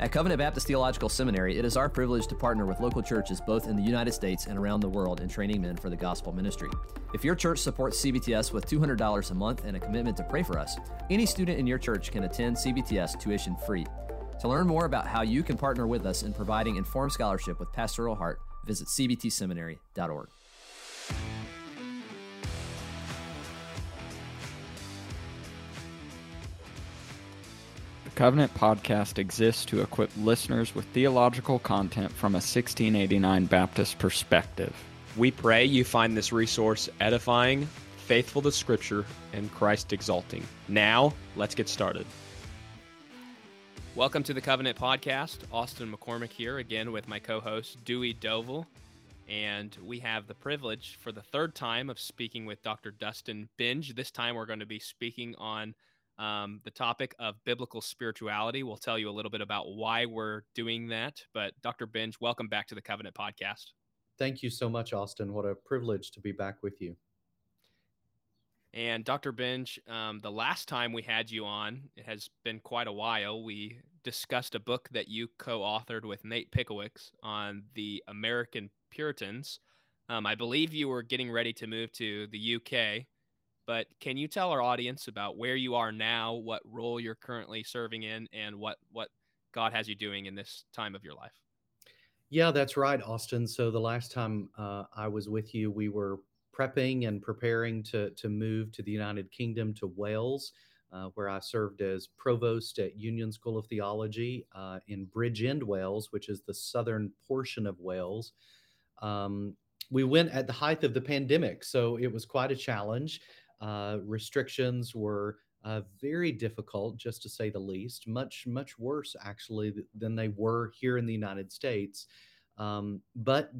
At Covenant Baptist Theological Seminary, it is our privilege to partner with local churches both in the United States and around the world in training men for the gospel ministry. If your church supports CBTS with $200 a month and a commitment to pray for us, any student in your church can attend CBTS tuition free. To learn more about how you can partner with us in providing informed scholarship with pastoral heart, visit cbtseminary.org. Covenant Podcast exists to equip listeners with theological content from a 1689 Baptist perspective. We pray you find this resource edifying, faithful to Scripture, and Christ exalting. Now, let's get started. Welcome to the Covenant Podcast. Austin McCormick here again with my co host, Dewey Dovell. And we have the privilege for the third time of speaking with Dr. Dustin Benge. This time we're going to be speaking on um, the topic of biblical spirituality. We'll tell you a little bit about why we're doing that. But Dr. Benge, welcome back to the Covenant Podcast. Thank you so much, Austin. What a privilege to be back with you. And Dr. Benge, um, the last time we had you on, it has been quite a while. We discussed a book that you co authored with Nate Pickowicz on the American Puritans. Um, I believe you were getting ready to move to the UK but can you tell our audience about where you are now, what role you're currently serving in, and what what God has you doing in this time of your life? Yeah, that's right, Austin. So the last time uh, I was with you, we were prepping and preparing to to move to the United Kingdom to Wales, uh, where I served as provost at Union School of Theology uh, in Bridgend, Wales, which is the southern portion of Wales. Um, we went at the height of the pandemic, so it was quite a challenge. Uh, restrictions were uh, very difficult, just to say the least, much, much worse actually than they were here in the United States. Um, but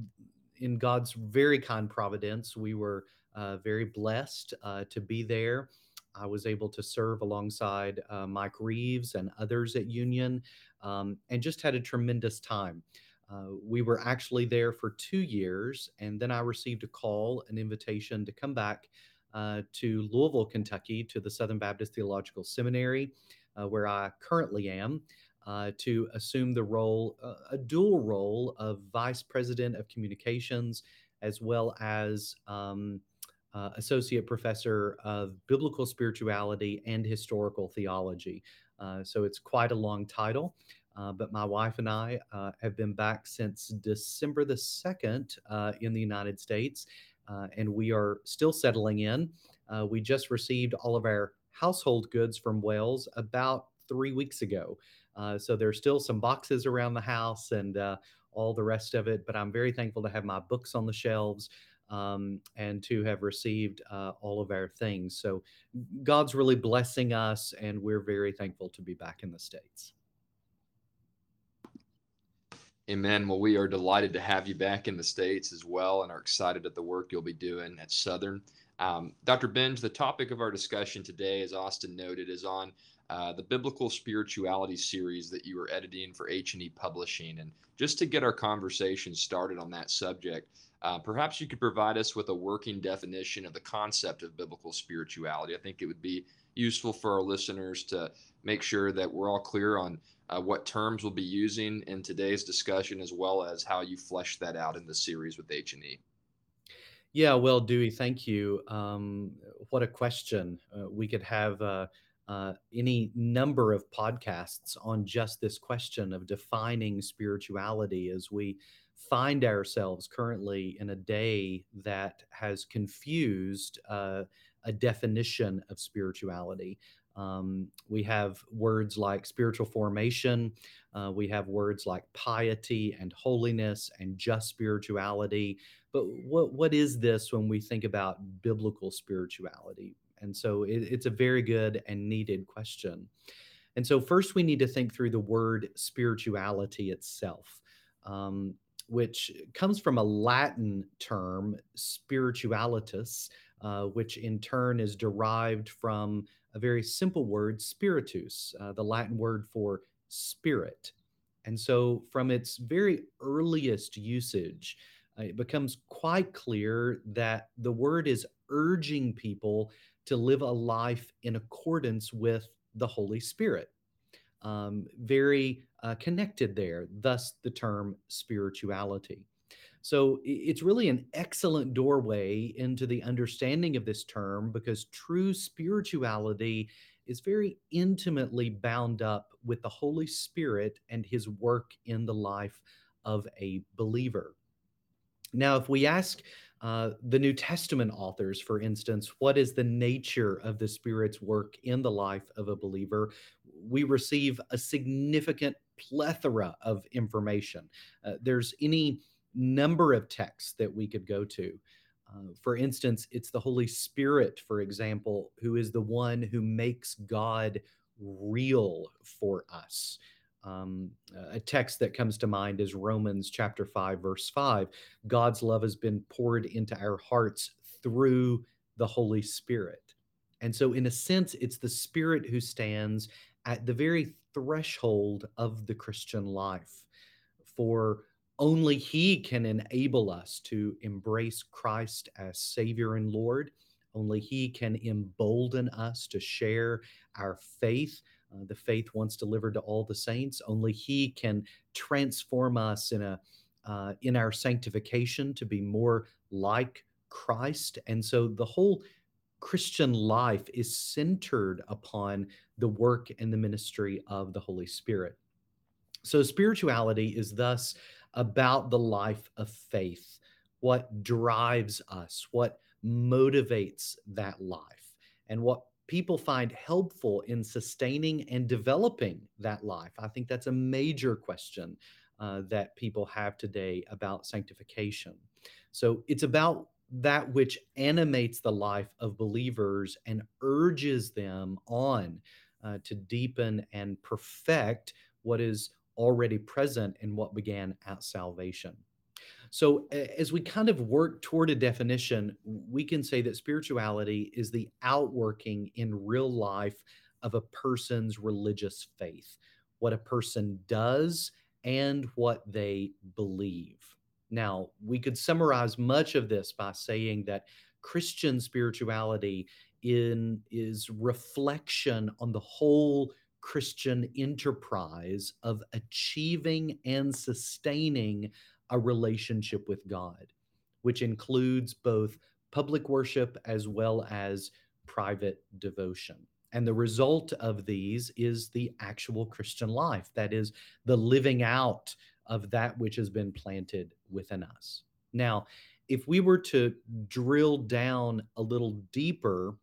in God's very kind providence, we were uh, very blessed uh, to be there. I was able to serve alongside uh, Mike Reeves and others at Union um, and just had a tremendous time. Uh, we were actually there for two years, and then I received a call, an invitation to come back uh, to Louisville, Kentucky, to the Southern Baptist Theological Seminary, uh, where I currently am, uh, to assume the role, uh, a dual role of Vice President of Communications, as well as um, uh, Associate Professor of Biblical Spirituality and Historical Theology. so it's quite a long title. but my wife and I have been back since December the 2nd in the United States uh, and we are still settling in. Uh, we just received all of our household goods from Wales about three weeks ago. Uh, so there's still some boxes around the house and uh, all the rest of it, but I'm very thankful to have my books on the shelves. Um, and to have received uh, all of our things. So, God's really blessing us, and we're very thankful to be back in the States. Amen. Well, we are delighted to have you back in the States as well and are excited at the work you'll be doing at Southern. Um, Dr. Benge, the topic of our discussion today, as Austin noted, is on uh, the Biblical Spirituality series that you are editing for H&E Publishing. And just to get our conversation started on that subject, uh, perhaps you could provide us with a working definition of the concept of biblical spirituality. I think it would be useful for our listeners to make sure that we're all clear on uh, what terms we'll be using in today's discussion, as well as how you flesh that out in the series with H&E. Yeah, well, Dewey, thank you. Um, what a question. Uh, we could have uh, uh, any number of podcasts on just this question of defining spirituality as we find ourselves currently in a day that has confused uh, a definition of spirituality. Um, we have words like spiritual formation. Uh, we have words like piety and holiness and just spirituality. But what, what is this when we think about biblical spirituality? And so it, it's a very good and needed question. And so, first, we need to think through the word spirituality itself, um, which comes from a Latin term, spiritualitas, uh, which in turn is derived from a very simple word, spiritus, uh, the Latin word for spirit. And so, from its very earliest usage, uh, it becomes quite clear that the word is urging people to live a life in accordance with the Holy Spirit. um, very uh, connected there, thus the term spirituality. So it's really an excellent doorway into the understanding of this term because true spirituality is very intimately bound up with the Holy Spirit and his work in the life of a believer. Now, if we ask uh, the New Testament authors, for instance, what is the nature of the Spirit's work in the life of a believer? We receive a significant plethora of information. Uh, there's any number of texts that we could go to. Uh, for instance, it's the Holy Spirit, for example, who is the one who makes God real for us. Um, a text that comes to mind is Romans chapter 5, verse 5. God's love has been poured into our hearts through the Holy Spirit. And so, in a sense, it's the Spirit who stands at the very threshold of the Christian life. For only He can enable us to embrace Christ as Savior and Lord. Only He can embolden us to share our faith, uh, the faith once delivered to all the saints. Only He can transform us in a uh, in our sanctification to be more like Christ. And so the whole Christian life is centered upon the work and the ministry of the Holy Spirit. So spirituality is thus about the life of faith, what drives us, what motivates that life, and what people find helpful in sustaining and developing that life. I think that's a major question uh, that people have today about sanctification. So it's about that which animates the life of believers and urges them on uh, to deepen and perfect what is already present in what began at salvation. So, as we kind of work toward a definition, we can say that spirituality is the outworking in real life of a person's religious faith, what a person does and what they believe. Now, we could summarize much of this by saying that Christian spirituality in is reflection on the whole Christian enterprise of achieving and sustaining a relationship with God, which includes both public worship as well as private devotion. And the result of these is the actual Christian life. That is the living out of that which has been planted within us. Now, if we were to drill down a little deeper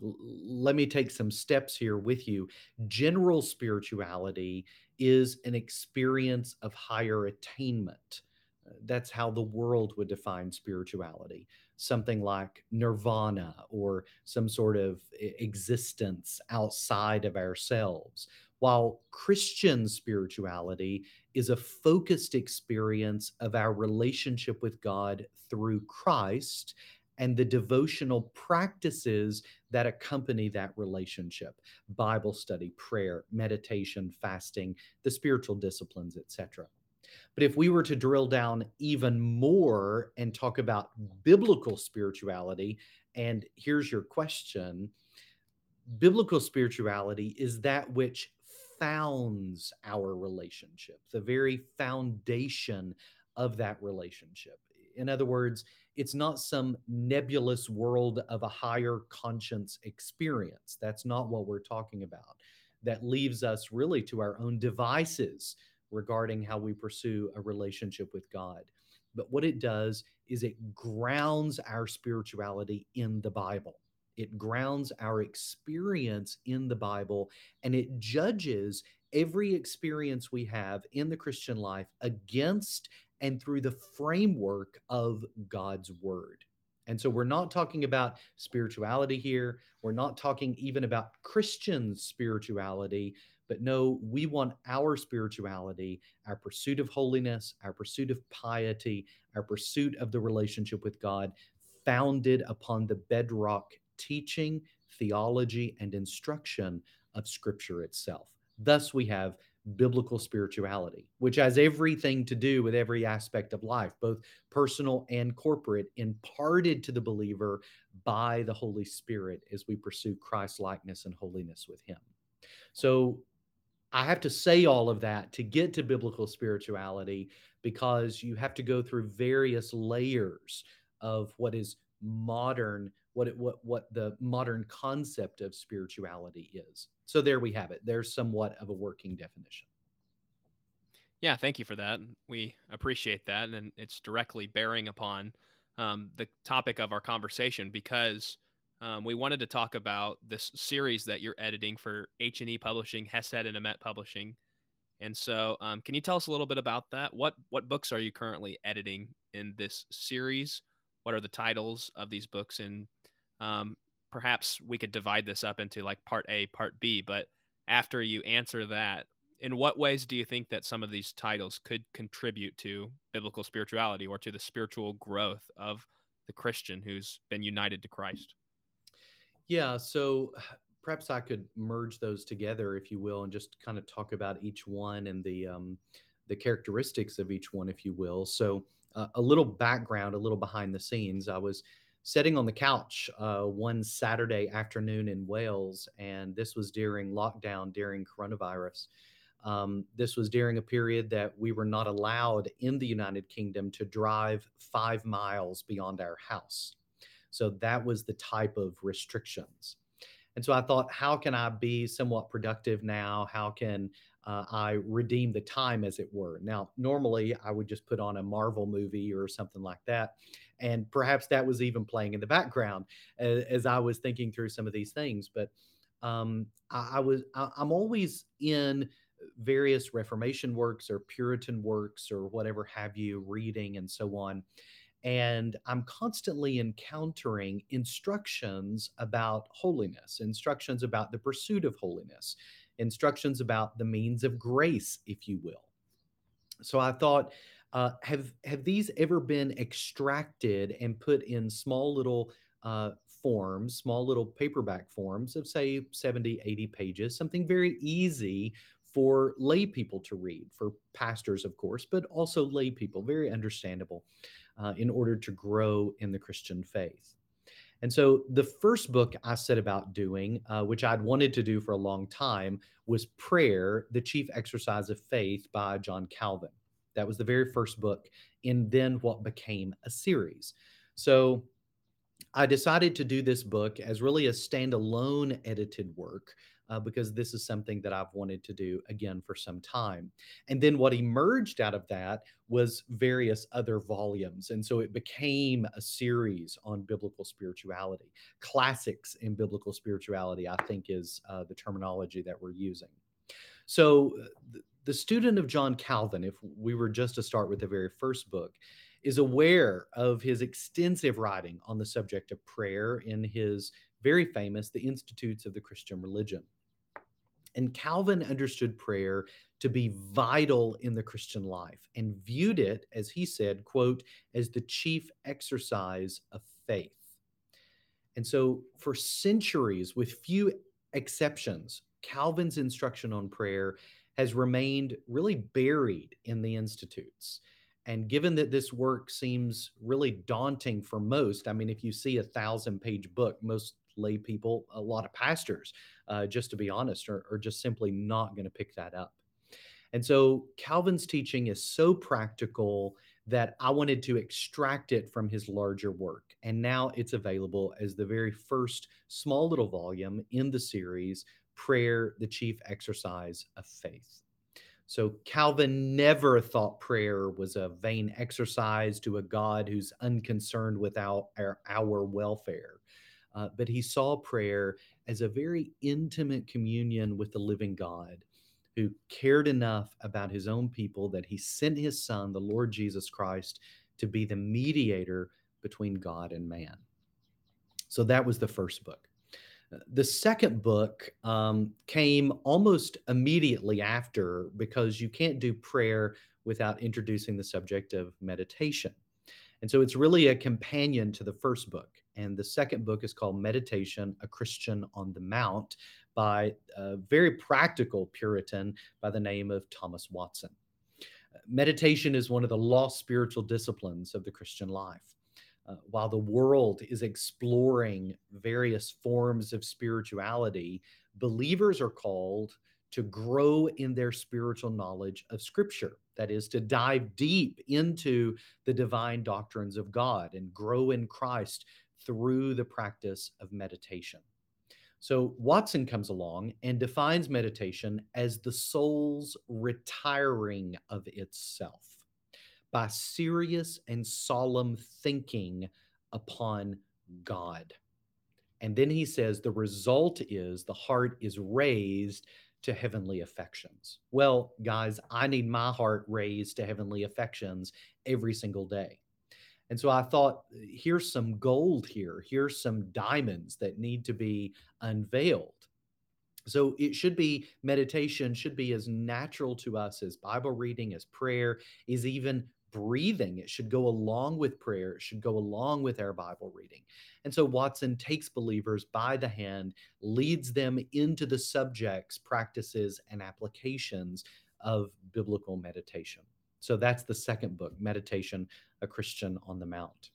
let me take some steps here with you. General spirituality is an experience of higher attainment. Uh, that's how the world would define spirituality. Something like nirvana or some sort of existence outside of ourselves. While Christian spirituality is a focused experience of our relationship with God through Christ and the devotional practices that accompany that relationship. Bible study prayer meditation fasting the spiritual disciplines etc but if we were to drill down even more and talk about biblical spirituality and here's your question biblical spirituality is that which founds our relationship the very foundation of that relationship. In other words it's not some nebulous world of a higher conscience experience. That's not what we're talking about. That leaves us really to our own devices regarding how we pursue a relationship with God. But what it does is it grounds our spirituality in the Bible. It grounds our experience in the Bible and it judges every experience we have in the Christian life against and through the framework of God's word. And so we're not talking about spirituality here. We're not talking even about Christian spirituality, but no, we want our spirituality, our pursuit of holiness, our pursuit of piety, our pursuit of the relationship with God, founded upon the bedrock teaching, theology, and instruction of Scripture itself. Thus, we have biblical spirituality, which has everything to do with every aspect of life, both personal and corporate, imparted to the believer by the Holy Spirit as we pursue Christ likeness and holiness with Him. So, I have to say all of that to get to biblical spirituality because you have to go through various layers of what is modern what it, what what the modern concept of spirituality is. So there we have it. There's somewhat of a working definition. Yeah, thank you for that. We appreciate that, and it's directly bearing upon um, the topic of our conversation because um, we wanted to talk about this series that you're editing for H and E Publishing, Hesed and Emet Publishing. And so, um, can you tell us a little bit about that? What what books are you currently editing in this series? What are the titles of these books? And um, perhaps we could divide this up into like part A, part B. But after you answer that, in what ways do you think that some of these titles could contribute to biblical spirituality or to the spiritual growth of the Christian who's been united to Christ? Yeah, so perhaps I could merge those together, if you will, and just kind of talk about each one and the um, the characteristics of each one, if you will. So uh, a little background, a little behind the scenes. I was sitting on the couch uh, one Saturday afternoon in Wales, and this was during lockdown during coronavirus. Um, this was during a period that we were not allowed in the United Kingdom to drive five miles beyond our house. So that was the type of restrictions. And so I thought, how can I be somewhat productive now? How can uh, I redeem the time, as it were? Now, normally I would just put on a Marvel movie or something like that. And perhaps that was even playing in the background as, as I was thinking through some of these things. But um, I, I was, I, I'm always in various Reformation works or Puritan works or whatever have you, reading and so on. And I'm constantly encountering instructions about holiness, instructions about the pursuit of holiness, instructions about the means of grace, if you will. So I thought, uh, have have these ever been extracted and put in small little uh, forms, small little paperback forms of say 70, 80 pages, something very easy for lay people to read, for pastors, of course, but also lay people, very understandable uh, in order to grow in the Christian faith. And so the first book I set about doing, uh, which I'd wanted to do for a long time, was Prayer, the Chief Exercise of Faith by John Calvin. That was the very first book, and then what became a series. So I decided to do this book as really a standalone edited work uh, because this is something that I've wanted to do again for some time. And then what emerged out of that was various other volumes. And so it became a series on biblical spirituality. Classics in biblical spirituality, I think, is uh, the terminology that we're using. So, uh, the student of John Calvin, if we were just to start with the very first book, is aware of his extensive writing on the subject of prayer in his very famous The Institutes of the Christian Religion. And Calvin understood prayer to be vital in the Christian life and viewed it, as he said, quote, as the chief exercise of faith. And so, for centuries, with few exceptions, Calvin's instruction on prayer has remained really buried in the institutes. And given that this work seems really daunting for most, I mean, if you see a thousand page book, most lay people, a lot of pastors, uh, just to be honest, are, are just simply not going to pick that up. And so Calvin's teaching is so practical that I wanted to extract it from his larger work. And now it's available as the very first small little volume in the series, Prayer, the Chief Exercise of Faith. So Calvin never thought prayer was a vain exercise to a God who's unconcerned with our, our, our welfare. Uh, but he saw prayer as a very intimate communion with the living God who cared enough about his own people that he sent his son, the Lord Jesus Christ, to be the mediator between God and man. So that was the first book. The second book um, came almost immediately after because you can't do prayer without introducing the subject of meditation. And so it's really a companion to the first book. And the second book is called Meditation A Christian on the Mount by a very practical Puritan by the name of Thomas Watson. Meditation is one of the lost spiritual disciplines of the Christian life. Uh, while the world is exploring various forms of spirituality, believers are called to grow in their spiritual knowledge of Scripture. That is, to dive deep into the divine doctrines of God and grow in Christ through the practice of meditation. So Watson comes along and defines meditation as the soul's retiring of itself by serious and solemn thinking upon God. And then he says the result is the heart is raised to heavenly affections. Well, guys, I need my heart raised to heavenly affections every single day. And so I thought, here's some gold here. Here's some diamonds that need to be unveiled. So it should be meditation should be as natural to us as Bible reading, as prayer, is even breathing. It should go along with prayer. It should go along with our Bible reading. And so Watson takes believers by the hand, leads them into the subjects, practices, and applications of biblical meditation. So that's the second book, Meditation, a Christian on the Mount.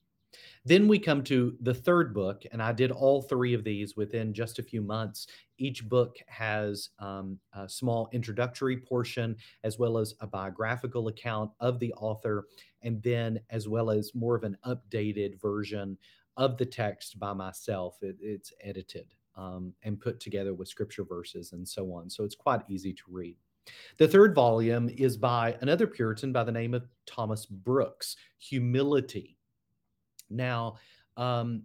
Then we come to the third book, and I did all three of these within just a few months. Each book has um, a small introductory portion, as well as a biographical account of the author, and then as well as more of an updated version of the text by myself. It, it's edited um, and put together with scripture verses and so on. So it's quite easy to read. The third volume is by another Puritan by the name of Thomas Brooks, Humility. Now, um,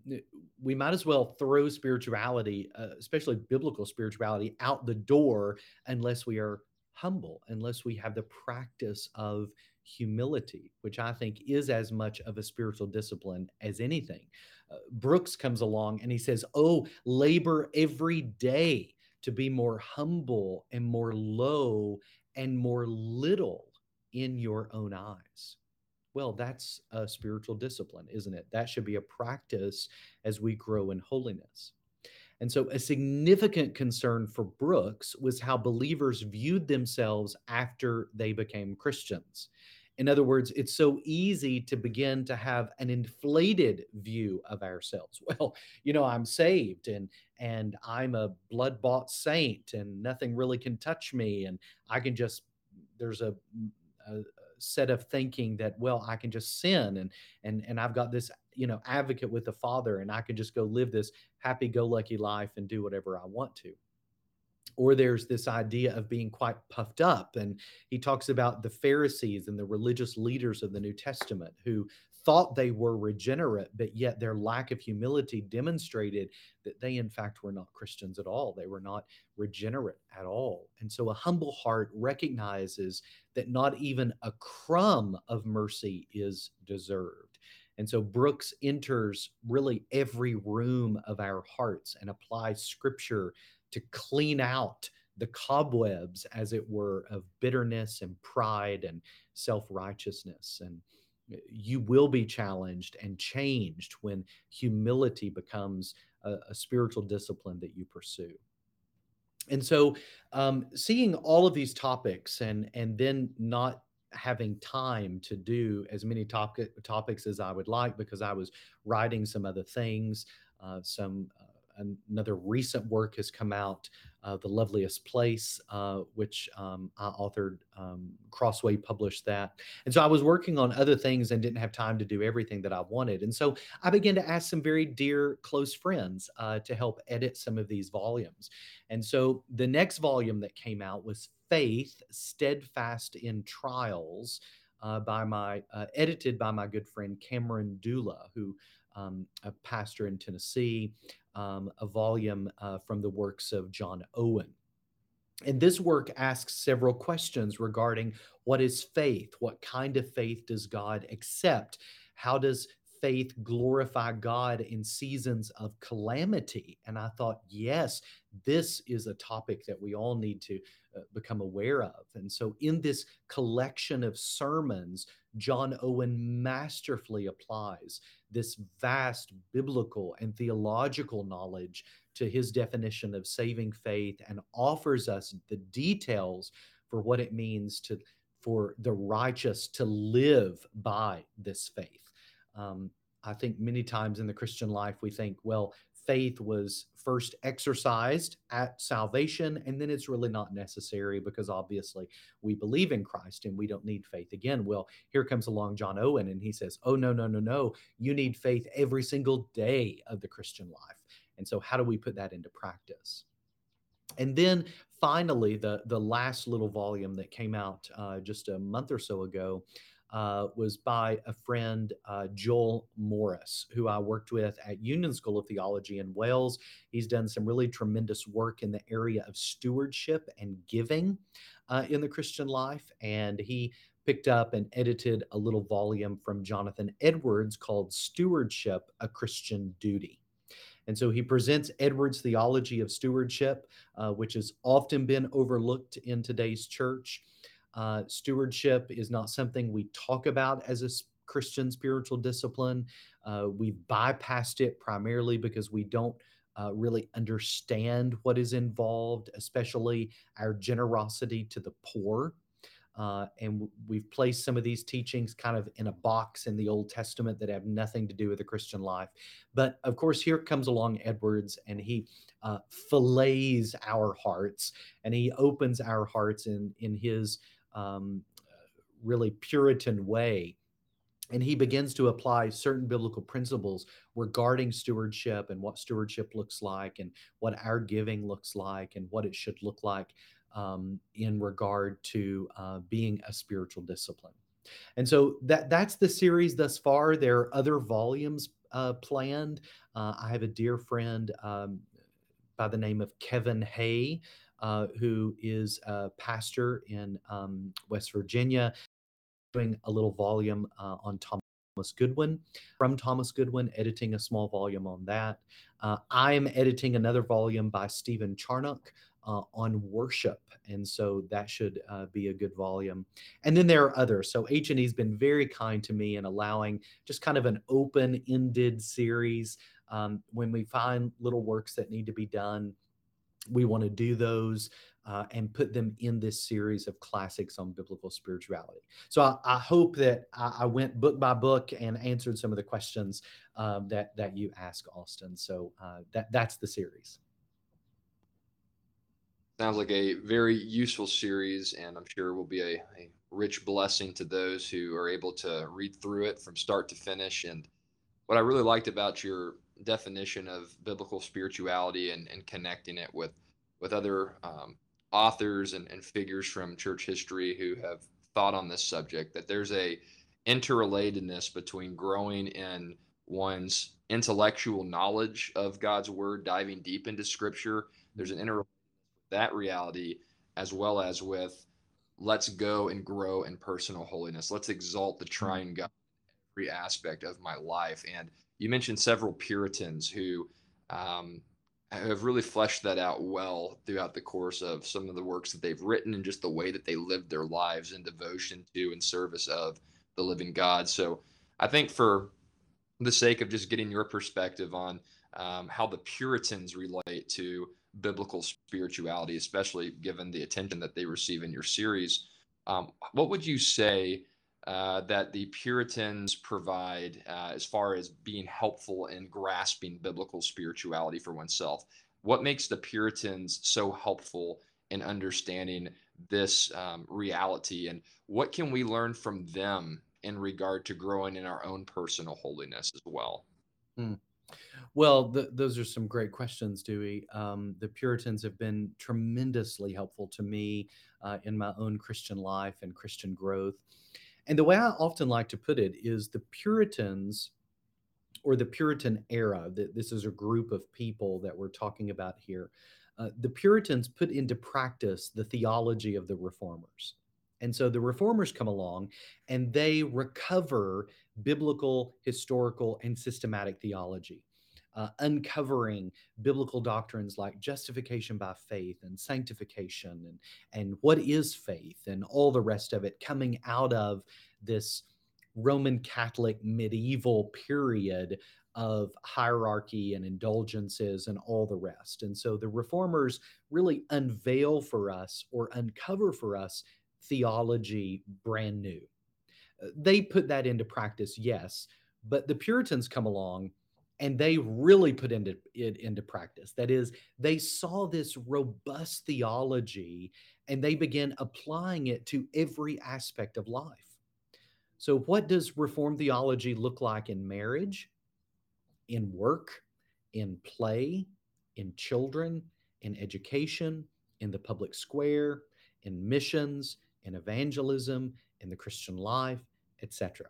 we might as well throw spirituality, uh, especially biblical spirituality, out the door unless we are humble, unless we have the practice of humility, which I think is as much of a spiritual discipline as anything. Uh, Brooks comes along and he says, Oh, labor every day to be more humble and more low and more little in your own eyes. Well, that's a spiritual discipline, isn't it? That should be a practice as we grow in holiness. And so, a significant concern for Brooks was how believers viewed themselves after they became Christians. In other words, it's so easy to begin to have an inflated view of ourselves. Well, you know, I'm saved and and I'm a blood-bought saint and nothing really can touch me and I can just there's a, a set of thinking that well i can just sin and and and i've got this you know advocate with the father and i can just go live this happy go lucky life and do whatever i want to. Or there's this idea of being quite puffed up and he talks about the pharisees and the religious leaders of the new testament who thought they were regenerate, but yet their lack of humility demonstrated that they, in fact, were not Christians at all. They were not regenerate at all. And so a humble heart recognizes that not even a crumb of mercy is deserved. And so Brooks enters really every room of our hearts and applies scripture to clean out the cobwebs, as it were, of bitterness and pride and self righteousness. And you will be challenged and changed when humility becomes a, a spiritual discipline that you pursue. And so, um, seeing all of these topics and and then not having time to do as many topic, topics as I would like because I was writing some other things, uh, some uh, another recent work has come out, uh, The Loveliest Place, uh, which um, I authored. Um, Crossway published that. And so I was working on other things and didn't have time to do everything that I wanted. And so I began to ask some very dear, close friends uh, to help edit some of these volumes. And so the next volume that came out was Faith, Steadfast in Trials. Uh, by my uh, edited by my good friend Cameron Dula, who um, a pastor in Tennessee, um, a volume uh, from the works of John Owen. And this work asks several questions regarding what is faith? What kind of faith does God accept? How does faith glorify God in seasons of calamity? And I thought, yes, this is a topic that we all need to uh, become aware of. And so, in this collection of sermons, John Owen masterfully applies this vast biblical and theological knowledge to his definition of saving faith and offers us the details for what it means to for the righteous to live by this faith. Um, I think many times in the Christian life we think, well, faith was first exercised at salvation, and then it's really not necessary because obviously we believe in Christ and we don't need faith again. Well, here comes along John Owen and he says, Oh, no, no, no, no. You need faith every single day of the Christian life. And so, how do we put that into practice? And then finally, the, the last little volume that came out uh, just a month or so ago uh, was by a friend, uh, Joel Morris, who I worked with at Union School of Theology in Wales. He's done some really tremendous work in the area of stewardship and giving uh, in the Christian life. And he picked up and edited a little volume from Jonathan Edwards called Stewardship, a Christian Duty. And so he presents Edwards' theology of stewardship, uh, which has often been overlooked in today's church. Uh, stewardship is not something we talk about as a Christian spiritual discipline. Uh, we've bypassed it primarily because we don't uh, really understand what is involved, especially our generosity to the poor. Uh, and we've placed some of these teachings kind of in a box in the Old Testament that have nothing to do with the Christian life. But of course, here comes along Edwards and he uh, fillets our hearts and he opens our hearts in, in his um, really Puritan way. And he begins to apply certain biblical principles regarding stewardship and what stewardship looks like, and what our giving looks like, and what it should look like um, in regard to uh, being a spiritual discipline. And so that that's the series thus far. There are other volumes uh, planned. Uh, I have a dear friend um, by the name of Kevin Hay uh, who is a pastor in um, West Virginia, doing a little volume uh, on Thomas Goodwin. From Thomas Goodwin, editing a small volume on that. Uh, I'm editing another volume by Stephen Charnock uh, on worship, and so that should uh, be a good volume. And then there are others. So H and E's been very kind to me in allowing just kind of an open-ended series. Um, when we find little works that need to be done, we want to do those uh, and put them in this series of classics on biblical spirituality. So I, I hope that I, I, went book by book and answered some of the questions um, that that you asked, Austin. So uh, that that's the series. Sounds like a very useful series, and I'm sure will be a, a rich blessing to those who are able to read through it from start to finish. And what I really liked about your definition of biblical spirituality and, and connecting it with with other um, authors and, and figures from church history who have thought on this subject that there's a interrelatedness between growing in one's intellectual knowledge of God's word, diving deep into scripture. There's an inter that reality as well as with let's go and grow in personal holiness. Let's exalt the mm-hmm. triune God every aspect of my life. And you mentioned several Puritans who um, have really fleshed that out well throughout the course of some of the works that they've written and just the way that they lived their lives in devotion to and service of the living God. So I think for the sake of just getting your perspective on um, how the Puritans relate to biblical spirituality, especially given the attention that they receive in your series, um, what would you say uh, that the Puritans provide uh, as far as being helpful in grasping biblical spirituality for oneself. What makes the Puritans so helpful in understanding this um, reality, and what can we learn from them in regard to growing in our own personal holiness as well? Hmm. Well, th- those are some great questions, Dewey. Um, the Puritans have been tremendously helpful to me uh, in my own Christian life and Christian growth. And the way I often like to put it is the Puritans or the Puritan era, that this is a group of people that we're talking about here. Uh, the Puritans put into practice the theology of the reformers. And so the reformers come along and they recover biblical, historical, and systematic theology uh, uncovering biblical doctrines like justification by faith and sanctification and, and what is faith and all the rest of it coming out of this Roman Catholic medieval period of hierarchy and indulgences and all the rest. And so the reformers really unveil for us or uncover for us theology brand new. Uh, they put that into practice, yes, but the Puritans come along and they really put into it into practice. That is, they saw this robust theology and they began applying it to every aspect of life. So, what does Reformed theology look like in marriage, in work, in play, in children, in education, in the public square, in missions, in evangelism, in the Christian life, etc.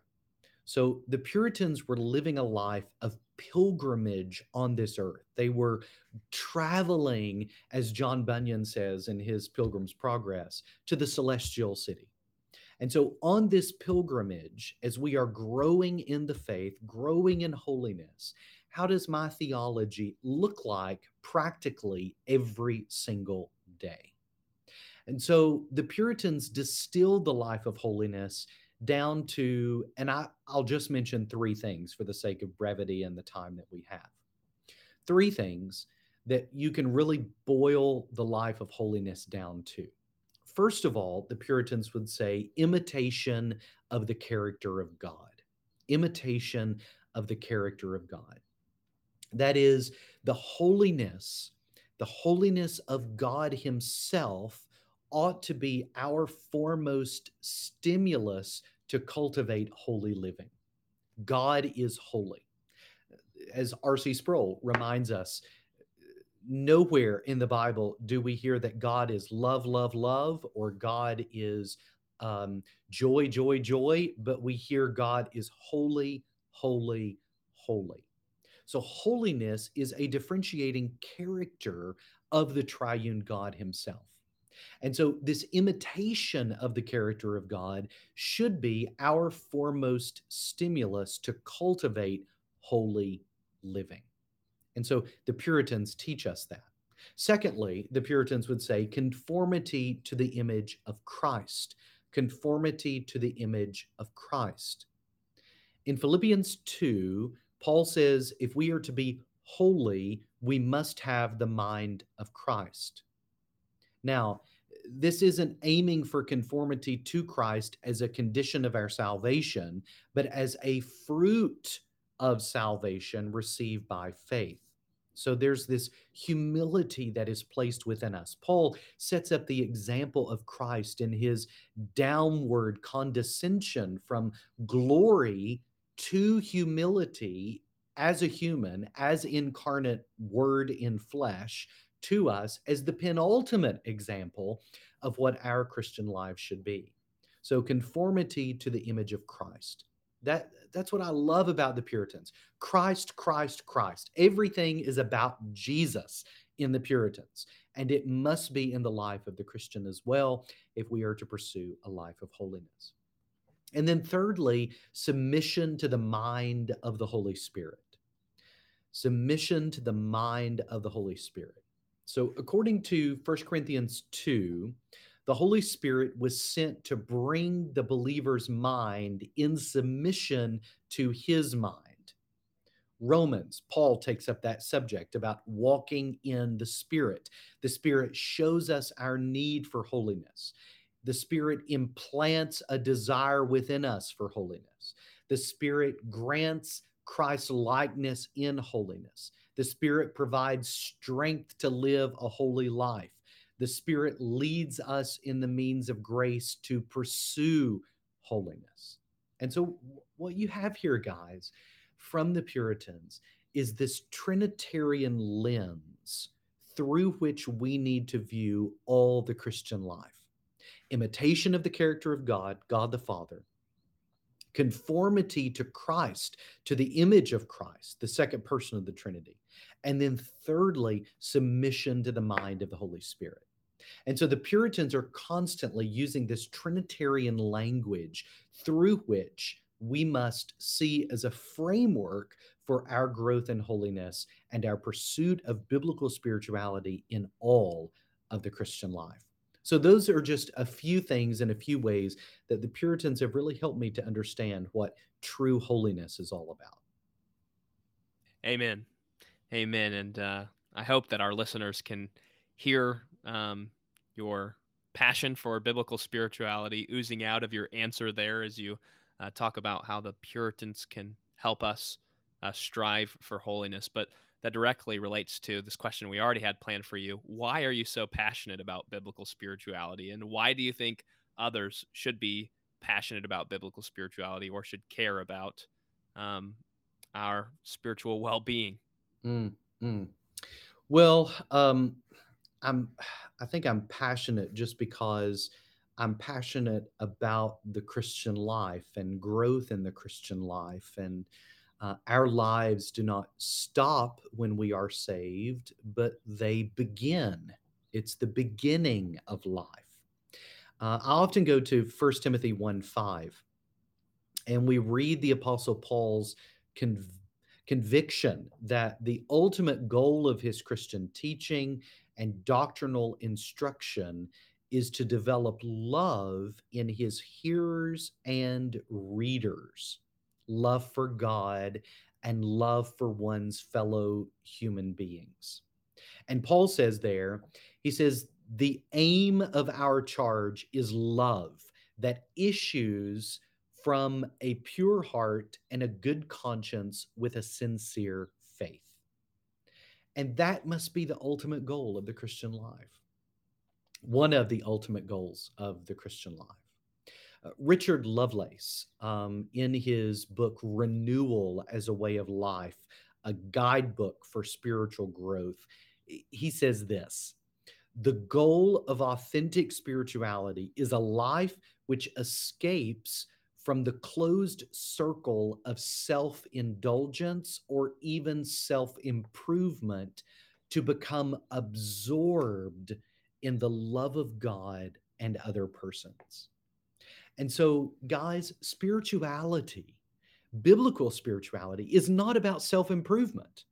So the Puritans were living a life of pilgrimage on this earth. They were traveling, as John Bunyan says in his Pilgrim's Progress, to the celestial city. And so, on this pilgrimage, as we are growing in the faith, growing in holiness, how does my theology look like practically every single day? And so the Puritans distilled the life of holiness down to, and I, I'll just mention three things for the sake of brevity and the time that we have. Three things that you can really boil the life of holiness down to. First of all, the Puritans would say imitation of the character of God. Imitation of the character of God. That is the holiness, the holiness of God Himself ought to be our foremost stimulus to cultivate holy living. God is holy. As R.C. Sproul reminds us, nowhere in the Bible do we hear that God is love, love, love, or God is um, joy, joy, joy, but we hear God is holy, holy, holy. So, holiness is a differentiating character of the triune God himself. And so, this imitation of the character of God should be our foremost stimulus to cultivate holy living. And so, the Puritans teach us that. Secondly, the Puritans would say conformity to the image of Christ. Conformity to the image of Christ. In Philippians 2, Paul says if we are to be holy, we must have the mind of Christ. Now, this isn't aiming for conformity to Christ as a condition of our salvation, but as a fruit of salvation received by faith. So there's this humility that is placed within us. Paul sets up the example of Christ in his downward condescension from glory to humility as a human, as incarnate word in flesh, to us as the penultimate example of what our Christian lives should be. So conformity to the image of Christ. That that's what I love about the Puritans. Christ, Christ, Christ. Everything is about Jesus in the Puritans, and it must be in the life of the Christian as well if we are to pursue a life of holiness. And then thirdly, submission to the mind of the Holy Spirit. Submission to the mind of the Holy Spirit. So, according to 1 Corinthians 2, the Holy Spirit was sent to bring the believer's mind in submission to his mind. Romans, Paul takes up that subject about walking in the Spirit. The Spirit shows us our need for holiness. The Spirit implants a desire within us for holiness. The Spirit grants Christ likeness in holiness. The Spirit provides strength to live a holy life. The Spirit leads us in the means of grace to pursue holiness. And so, what you have here, guys, from the Puritans is this Trinitarian lens through which we need to view all the Christian life imitation of the character of God, God the Father, conformity to Christ, to the image of Christ, the second person of the Trinity. And then, thirdly, submission to the mind of the Holy Spirit. And so the Puritans are constantly using this Trinitarian language through which we must see as a framework for our growth in holiness and our pursuit of biblical spirituality in all of the Christian life. So, those are just a few things and a few ways that the Puritans have really helped me to understand what true holiness is all about. Amen. Amen. And uh, I hope that our listeners can hear um, your passion for biblical spirituality oozing out of your answer there as you uh, talk about how the Puritans can help us uh, strive for holiness. But that directly relates to this question we already had planned for you. Why are you so passionate about biblical spirituality? And why do you think others should be passionate about biblical spirituality or should care about um, our spiritual well being? Mm, mm. Well, um, I'm, I think I'm passionate just because I'm passionate about the Christian life and growth in the Christian life. And uh, our lives do not stop when we are saved, but they begin. It's the beginning of life. Uh, I often go to 1 Timothy 1 5, and we read the Apostle Paul's conv- conviction that the ultimate goal of his Christian teaching and doctrinal instruction is to develop love in his hearers and readers love for God and love for one's fellow human beings. And Paul says there, he says, the aim of our charge is love that issues from a pure heart and a good conscience with a sincere faith. And that must be the ultimate goal of the Christian life. One of the ultimate goals of the Christian life. Uh, Richard Lovelace, um, in his book Renewal as a Way of Life, a guidebook for spiritual growth, he says this The goal of authentic spirituality is a life which escapes from the closed circle of self indulgence or even self improvement to become absorbed in the love of God and other persons. And so, guys, spirituality, biblical spirituality, is not about self improvement.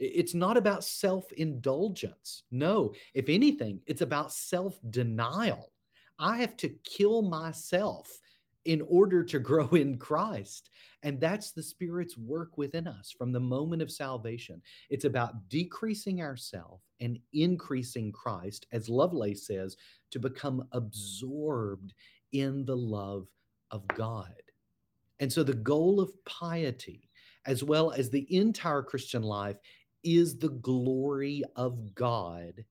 It's not about self indulgence. No, if anything, it's about self denial. I have to kill myself in order to grow in Christ. And that's the Spirit's work within us from the moment of salvation. It's about decreasing ourselves and increasing Christ, as Lovelace says, to become absorbed in the love of God. And so the goal of piety, as well as the entire Christian life, is the glory of God,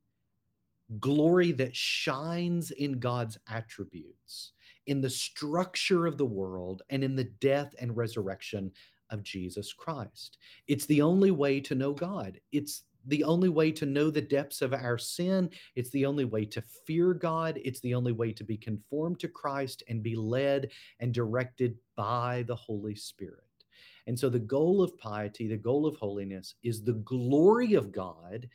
glory that shines in God's attributes, in the structure of the world, and in the death and resurrection of Jesus Christ. It's the only way to know God. It's the only way to know the depths of our sin. It's the only way to fear God. It's the only way to be conformed to Christ and be led and directed by the Holy Spirit. And so, the goal of piety, the goal of holiness is the glory of God.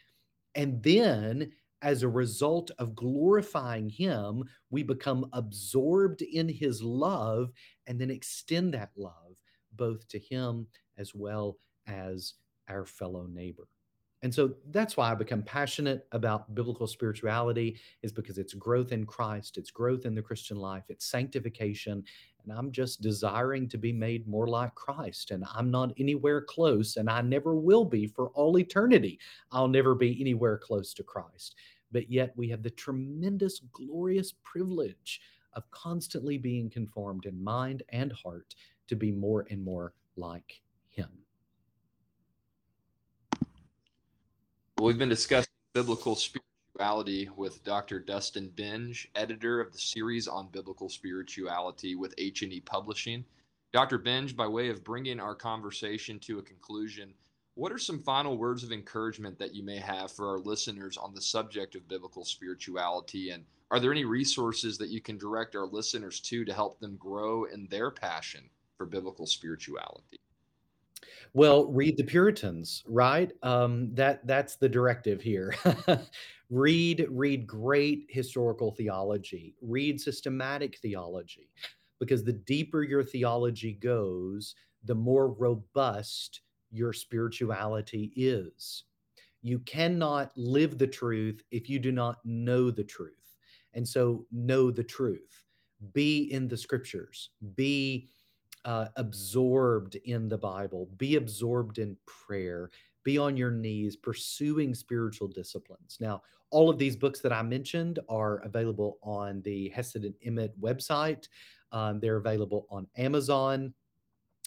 And then, as a result of glorifying Him, we become absorbed in His love and then extend that love both to Him as well as our fellow neighbor. And so that's why I become passionate about biblical spirituality is because it's growth in Christ, it's growth in the Christian life, it's sanctification, and I'm just desiring to be made more like Christ and I'm not anywhere close and I never will be for all eternity. I'll never be anywhere close to Christ. But yet we have the tremendous glorious privilege of constantly being conformed in mind and heart to be more and more like him. We've been discussing biblical spirituality with Dr. Dustin Benge, editor of the series on biblical spirituality with H&E Publishing. Dr. Benge, by way of bringing our conversation to a conclusion, what are some final words of encouragement that you may have for our listeners on the subject of biblical spirituality? And are there any resources that you can direct our listeners to to help them grow in their passion for biblical spirituality? Well, read the Puritans, right? Um, that that's the directive here. read read great historical theology. Read systematic theology, because the deeper your theology goes, the more robust your spirituality is. You cannot live the truth if you do not know the truth, and so know the truth. Be in the scriptures. Be uh, absorbed in the Bible, be absorbed in prayer, be on your knees, pursuing spiritual disciplines. Now, all of these books that I mentioned are available on the Hesed and Emet website. Um, they're available on Amazon.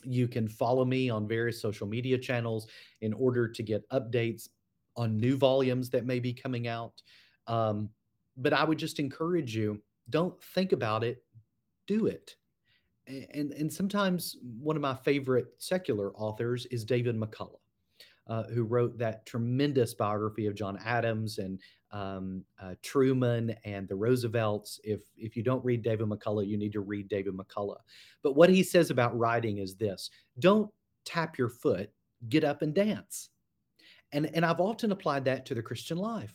you can follow me on various social media channels in order to get updates on new volumes that may be coming out. Um, but I would just encourage you don't think about it, do it. And, and sometimes one of my favorite secular authors is David McCullough. Uh, who wrote that tremendous biography of John Adams and um, uh, Truman and the Roosevelts. If if you don't read David McCullough, you need to read David McCullough. But what he says about writing is this: don't tap your foot, get up and dance. And and I've often applied that to the Christian life.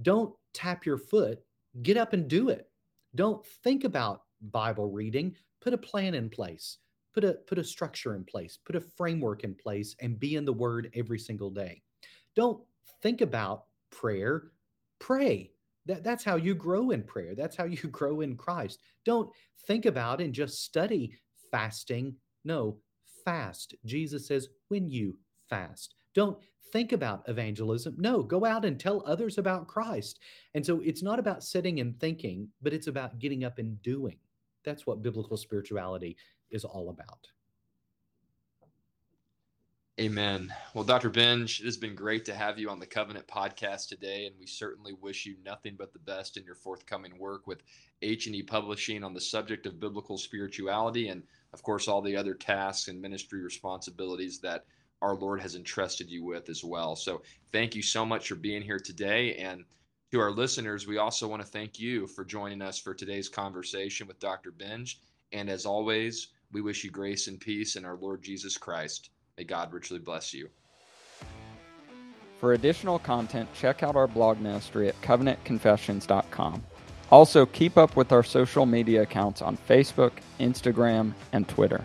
Don't tap your foot, get up and do it. Don't think about Bible reading, put a plan in place. Put a put a structure in place. Put a framework in place and be in the word every single day. Don't think about prayer. Pray. That, that's how you grow in prayer. That's how you grow in christ. Don't think about and just study fasting. No fast. Jesus says when you fast. Don't think about evangelism. No go out and tell others about christ. And so it's not about sitting and thinking but it's about getting up and doing that's what biblical spirituality is all about. Amen. Well, Dr. Benge, it has been great to have you on the Covenant podcast today, and we certainly wish you nothing but the best in your forthcoming work with H&E Publishing on the subject of biblical spirituality and, of course, all the other tasks and ministry responsibilities that our Lord has entrusted you with as well. So thank you so much for being here today. And to our listeners, we also want to thank you for joining us for today's conversation with Dr. Benge. And as always, we wish you grace and peace in our Lord Jesus Christ. May God richly bless you. For additional content, check out our blog ministry at covenantconfessions.com. Also, keep up with our social media accounts on Facebook, Instagram, and Twitter.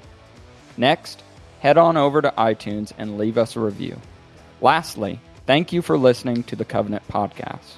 Next, head on over to iTunes and leave us a review. Lastly, thank you for listening to the Covenant Podcast.